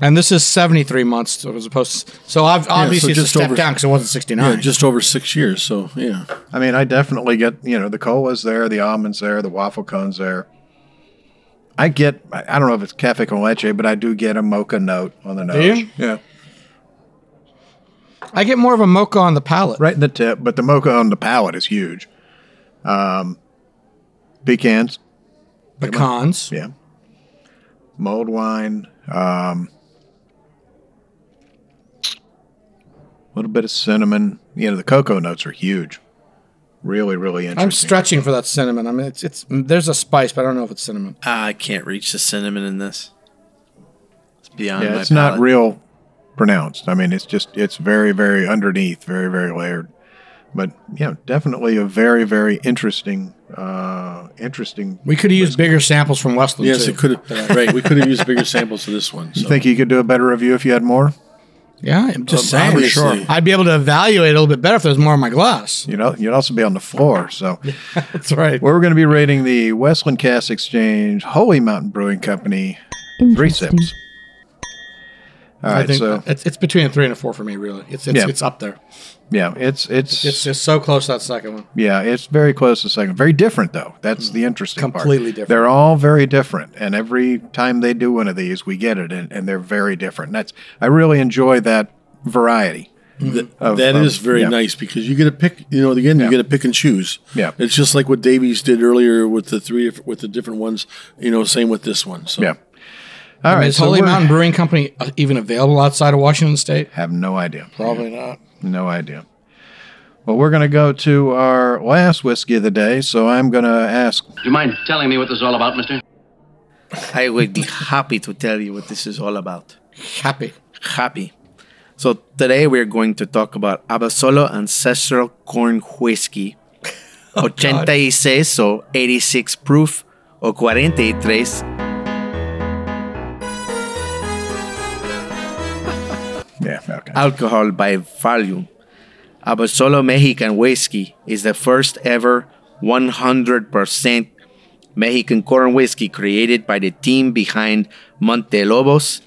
And this is 73 months as opposed to, so I've, obviously it's a just step over- down because it wasn't 69. Yeah, just over six years. So yeah, I mean, I definitely get, you know, the cola's there, the almonds there, the waffle cones there. I get, I I don't know if it's cafe con leche, but I do get a mocha note on the nose. you? Yeah. I get more of a mocha on the palate. Right in the tip, but the mocha on the palate is huge. Um, pecans, Pecans. yeah. Mulled wine, um, a little bit of cinnamon. You know, the cocoa notes are huge. Really, really interesting. I'm stretching for that cinnamon. I mean, it's, it's there's a spice, but I don't know if it's cinnamon. I can't reach the cinnamon in this. It's beyond Yeah, my it's not real pronounced. I mean, it's just it's very very underneath, very very layered. But yeah, definitely a very very interesting uh interesting. We could have used bigger samples from Westland. yes, too. it could have. right, we could have used bigger samples for this one. You think you could do a better review if you had more? Yeah, I'm just Um, saying. obviously. I'd be able to evaluate a little bit better if there was more in my glass. You know, you'd also be on the floor. So [LAUGHS] That's right. we're going to be rating the Westland Cask Exchange Holy Mountain Brewing Company three sips. All I right, think so it's, it's between a three and a four for me. Really, it's it's, Yeah. it's up there. yeah, it's it's, It's just so close to that second one. Yeah, it's very close to second. Very different though. That's the interesting part. Completely different. They're all very different, and every time they do one of these, we get it, and, and they're very different. And that's I really enjoy that variety. of- That of- is very yeah. nice because you get to pick. You know, again, Yeah. you get to pick and choose. Yeah. it's just like what Daviess did earlier with the three with the different ones. You know, same with this one. So Yeah. All I mean, is so Holy Mountain Brewing Company uh, even available outside of Washington State? Have no idea. Probably not. No idea. Well, we're going to go to our last whiskey of the day, so I'm going to ask. Do you mind telling me what this is all about, mister? I would be happy to tell you what this is all about. Happy. Happy. So today we're going to talk about Abasolo Ancestral Corn Whiskey. [LAUGHS] 86 o 86 proof o 43 Yeah. Okay. alcohol by volume. Abasolo Mexican whiskey is the first ever 100% Mexican corn whiskey created by the team behind Montelobos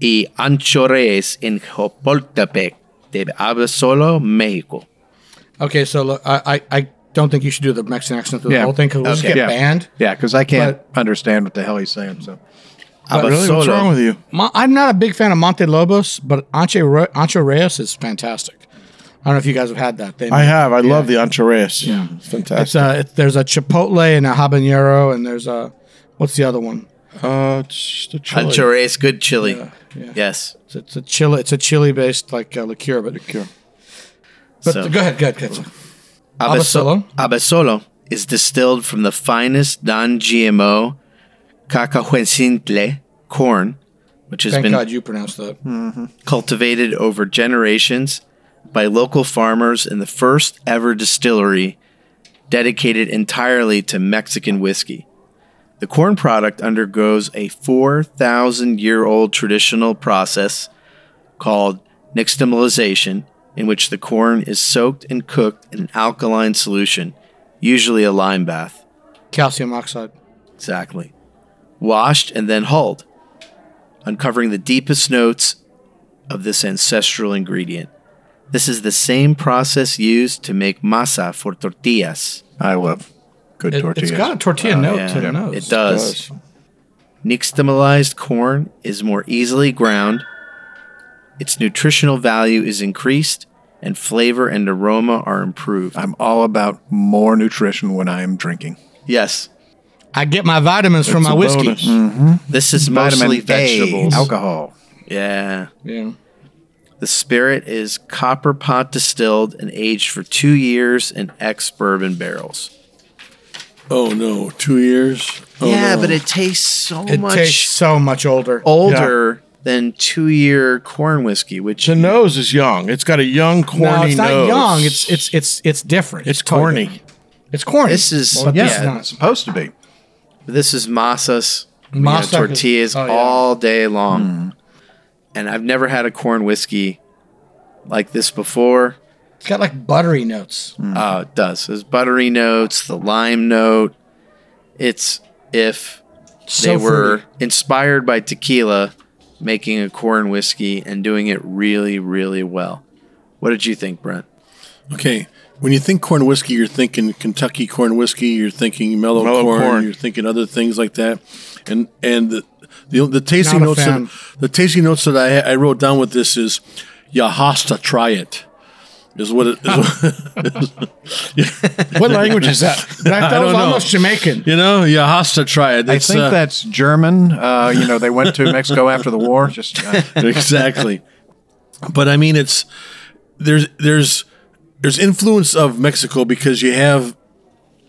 y Ancho Reyes in Jilotepec de Abasolo, Mexico. Okay, so look, I, I, I don't think you should do the Mexican accent through the whole thing because we'll just Okay. get yeah. banned. Yeah, because I can't understand what the hell he's saying. So Really? What's wrong with you? Mo- I'm not a big fan of Monte Lobos, but Ancho, Re- Ancho Reyes is fantastic. I don't know if you guys have had that. They I have. I love the Ancho Reyes. Yeah. It's fantastic. It's uh, it, there's a chipotle and a habanero, and there's a what's the other one? uh, it's just a chili. Ancho Reyes, good chili. yeah. Yes. It's, it's a chili. It's a chili based like uh, liqueur, but liqueur. But So- go ahead, go ahead, go ahead. Abasolo. Abasolo is distilled from the finest non-GMO cacahuencintle corn, which has Thank been God you pronounced that. cultivated over generations by local farmers in the first ever distillery dedicated entirely to Mexican whiskey. The corn product undergoes a 4,000 year old traditional process called nixtamalization, in which the corn is soaked and cooked in an alkaline solution, usually a lime bath. Calcium oxide. Exactly. Washed and then hulled, uncovering the deepest notes of this ancestral ingredient. This is the same process used to make masa for tortillas. I love good tortillas. It's got a tortilla oh, note yeah, to the nose. it does. Nixtamalized corn is more easily ground, Its nutritional value is increased, and flavor and aroma are improved. I'm all about more nutrition when I am drinking. Yes, I get my vitamins from my whiskey. bonus. Mm. this is Vitamin mostly A, vegetables. alcohol. Yeah. Yeah. The spirit is copper pot distilled and aged for two years in ex bourbon barrels. Oh no, two years. Oh, yeah, no. but it tastes so It much tastes so much older. older than two year corn whiskey, which The nose is young. It's got a young, corny nose. no, it's not nose. young. It's it's it's it's different. it's totally corny. different. It's corny. This is- but yeah, this is not. it's supposed to be. This is masas, we Masa have is- tortillas oh, yeah. all day long. And I've never had a corn whiskey like this before. It's got like buttery notes. Uh, it does. There's buttery notes, the lime note. It's if So they were fruity. inspired by tequila making a corn whiskey and doing it really, really well. What did you think, Brent? Okay. When you think corn whiskey, you're thinking Kentucky corn whiskey. You're thinking mellow, Mellow corn, corn. You're thinking other things like that. And and the the, the tasting notes that, the tasting notes that I I wrote down with this is you has to try it. Is what it is. [LAUGHS] What language is that? [LAUGHS] That, that I was don't know. almost Jamaican. you know, you has to try it. I think uh, that's German. Uh, you know, they went to Mexico after the war. Just uh, [LAUGHS] exactly. But I mean, it's there's there's there's influence of Mexico because you have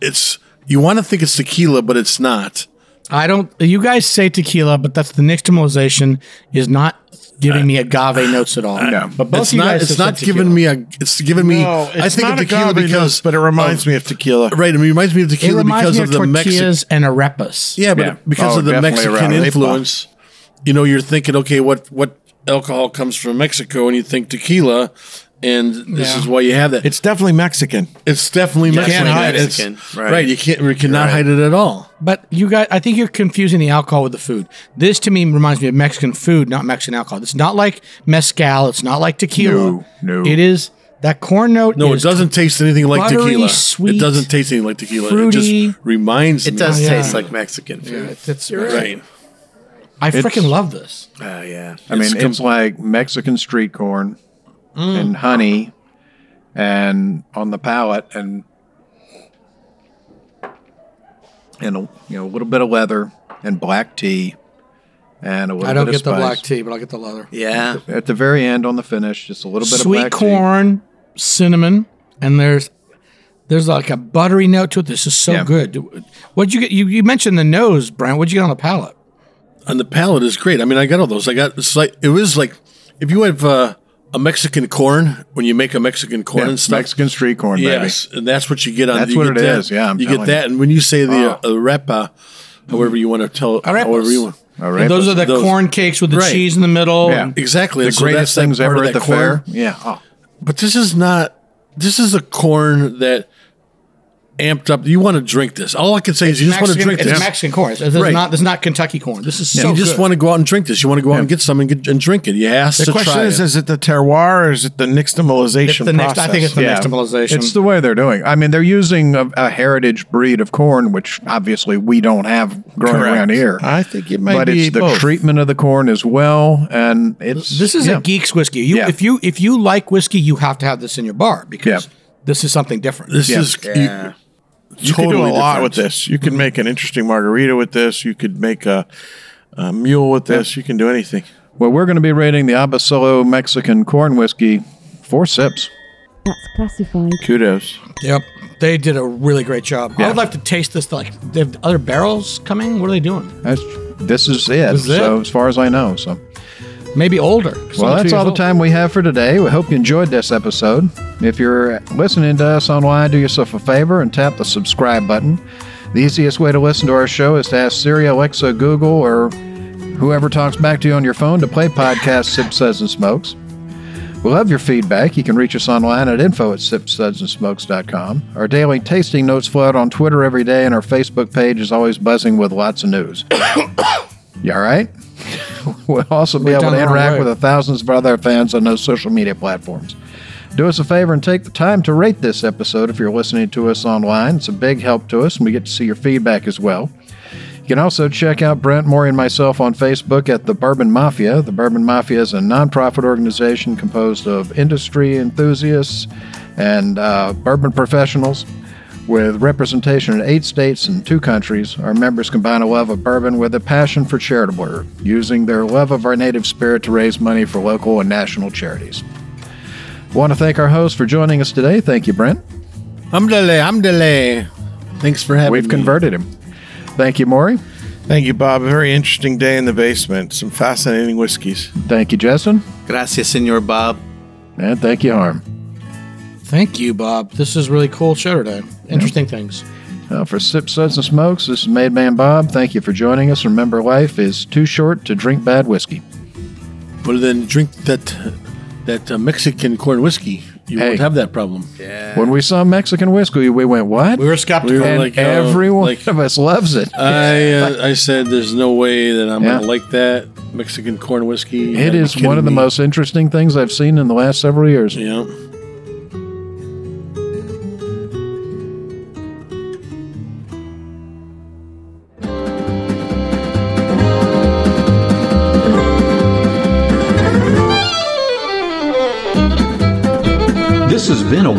it's you want to think it's tequila, but it's not. I don't. You guys say tequila, but that's the nixtamalization is not giving me agave notes at all. No. but both it's you not. guys It's not giving me a. It's giving me. No, it's I think not of tequila agave because, notes, but it reminds me of tequila. right. It reminds me of tequila because of of the Mexican. tortillas and arepas. Yeah, but Yeah. because Oh, of the Mexican Arepa. influence, you know, you're thinking, okay, what what alcohol comes from Mexico, and you think tequila, and this Yeah. is why you have that. It's definitely Mexican. It's definitely Mexican. can't hide it. It's- right. right. You can't. You cannot Right. hide it at all. But you guys, I think you're confusing the alcohol with the food. This to me reminds me of Mexican food, not Mexican alcohol. It's not like mezcal. It's not like tequila. No, no. It is that corn note. No, it doesn't taste anything like buttery, tequila. sweet, it doesn't taste anything like tequila. It just reminds me. It me. does Oh, yeah. taste like Mexican food. It's, it's Right. I freaking love this. Oh, yeah. I mean, It's it's, com- like Mexican street corn and honey, and on the palate, and and a, you know a little bit of leather and black tea, and a little I don't bit get of the black tea, but I'll get the leather. Yeah. At the very end on the finish, just a little bit Sweet of black tea. corn, cinnamon, and there's there's like a buttery note to it. This is so Yeah. good. What'd you get? You, you mentioned the nose, Brent. What'd you get on the palate? And the palate is great. I mean, I got all those. I got it's like it was like if you have uh, a Mexican corn when you make a Mexican corn Yeah, and stuff. Mexican street corn, Yes, and that's what you get on. That's you what get it that, is, yeah, I'm you get that, you. and when you say the uh, arepa, however you want to tell, Arepas. however you want. baby. All right, Those are the those- corn cakes with the Right. cheese in the middle. Yeah. Exactly, the and so greatest that's things ever at the corn. fair. Yeah. Oh, But this is not. This is a corn that amped up. You want to drink this? All I can say is you just want to drink it's this. Mexican corn. This is Right. not this is not Kentucky corn. This is so you just good. want to go out and drink this. You want to go out and get some and, get, and drink it. You have The to question try is: it. Is it the terroir or is it the nixtamalization It's the next. process? I think it's the Yeah. nixtamalization. It's the way they're doing. I mean, they're using a, a heritage breed of corn, which obviously we don't have growing Correct. around here. I think it might be. but be it's the both. treatment of the corn as well, and it's this is yeah. a geek's whiskey. You, Yeah. if you if you like whiskey, you have to have this in your bar because Yeah. this is something different. this Yeah. is Yeah. You could do a totally lot with this. You could make an interesting margarita with this. You could make a, a mule with this. You can do anything. Well, we're going to be rating the Abasolo Mexican corn whiskey four sips. That's classified. Kudos. Yep, they did a really great job. I would like to taste this. Like, they have other barrels coming. What are they doing? That's, this is it. This is it? So as far as I know, so. Maybe older. Well, that's all years the time we have for today. We hope you enjoyed this episode. If you're listening to us online, do yourself a favor and tap the subscribe button. The easiest way to listen to our show is to ask Siri, Alexa, Google, or whoever talks back to you on your phone to play podcast Sip Suds and Smokes. We love your feedback. You can reach us online at info at sipsudsandsmokes.com. Our daily tasting notes flow out on Twitter every day, and our Facebook page is always buzzing with lots of news. [COUGHS] [COUGHS] you all right? [LAUGHS] we'll also be We're able to interact with the thousands of other fans on those social media platforms. Do us a favor and take the time to rate this episode if you're listening to us online. It's a big help to us, and we get to see your feedback as well. You can also check out Brent, Maury, and myself on Facebook at the Bourbon Mafia. The Bourbon Mafia is a nonprofit organization composed of industry enthusiasts and uh, bourbon professionals. With representation in eight states and two countries, our members combine a love of bourbon with a passion for charitable work, using their love of our native spirit to raise money for local and national charities. want to thank our host for joining us today. Thank you, Brent. Alhamdulillah, alhamdulillah. Thanks for having We've me. converted him. Thank you, Maury. Thank you, Bob. A very interesting day in the basement. Some fascinating whiskeys. Thank you, Justin. Gracias, Senor Bob. And thank you, Harm. Thank you, Bob. This is really cool show today. Interesting things. Uh, for Sip Suds and Smokes, this is Made Man Bob. Thank you for joining us. Remember, life is too short to drink bad whiskey. But then drink that that uh, Mexican corn whiskey. You Hey. won't have that problem. Yeah. When we saw Mexican whiskey, we went, "What?" We were skeptical. We were and like, uh, every one like- of us loves it. I uh, I said there's no way that I'm Yeah. gonna like that Mexican corn whiskey. You it gotta is one of the most interesting things I've seen in the last several years. Yeah.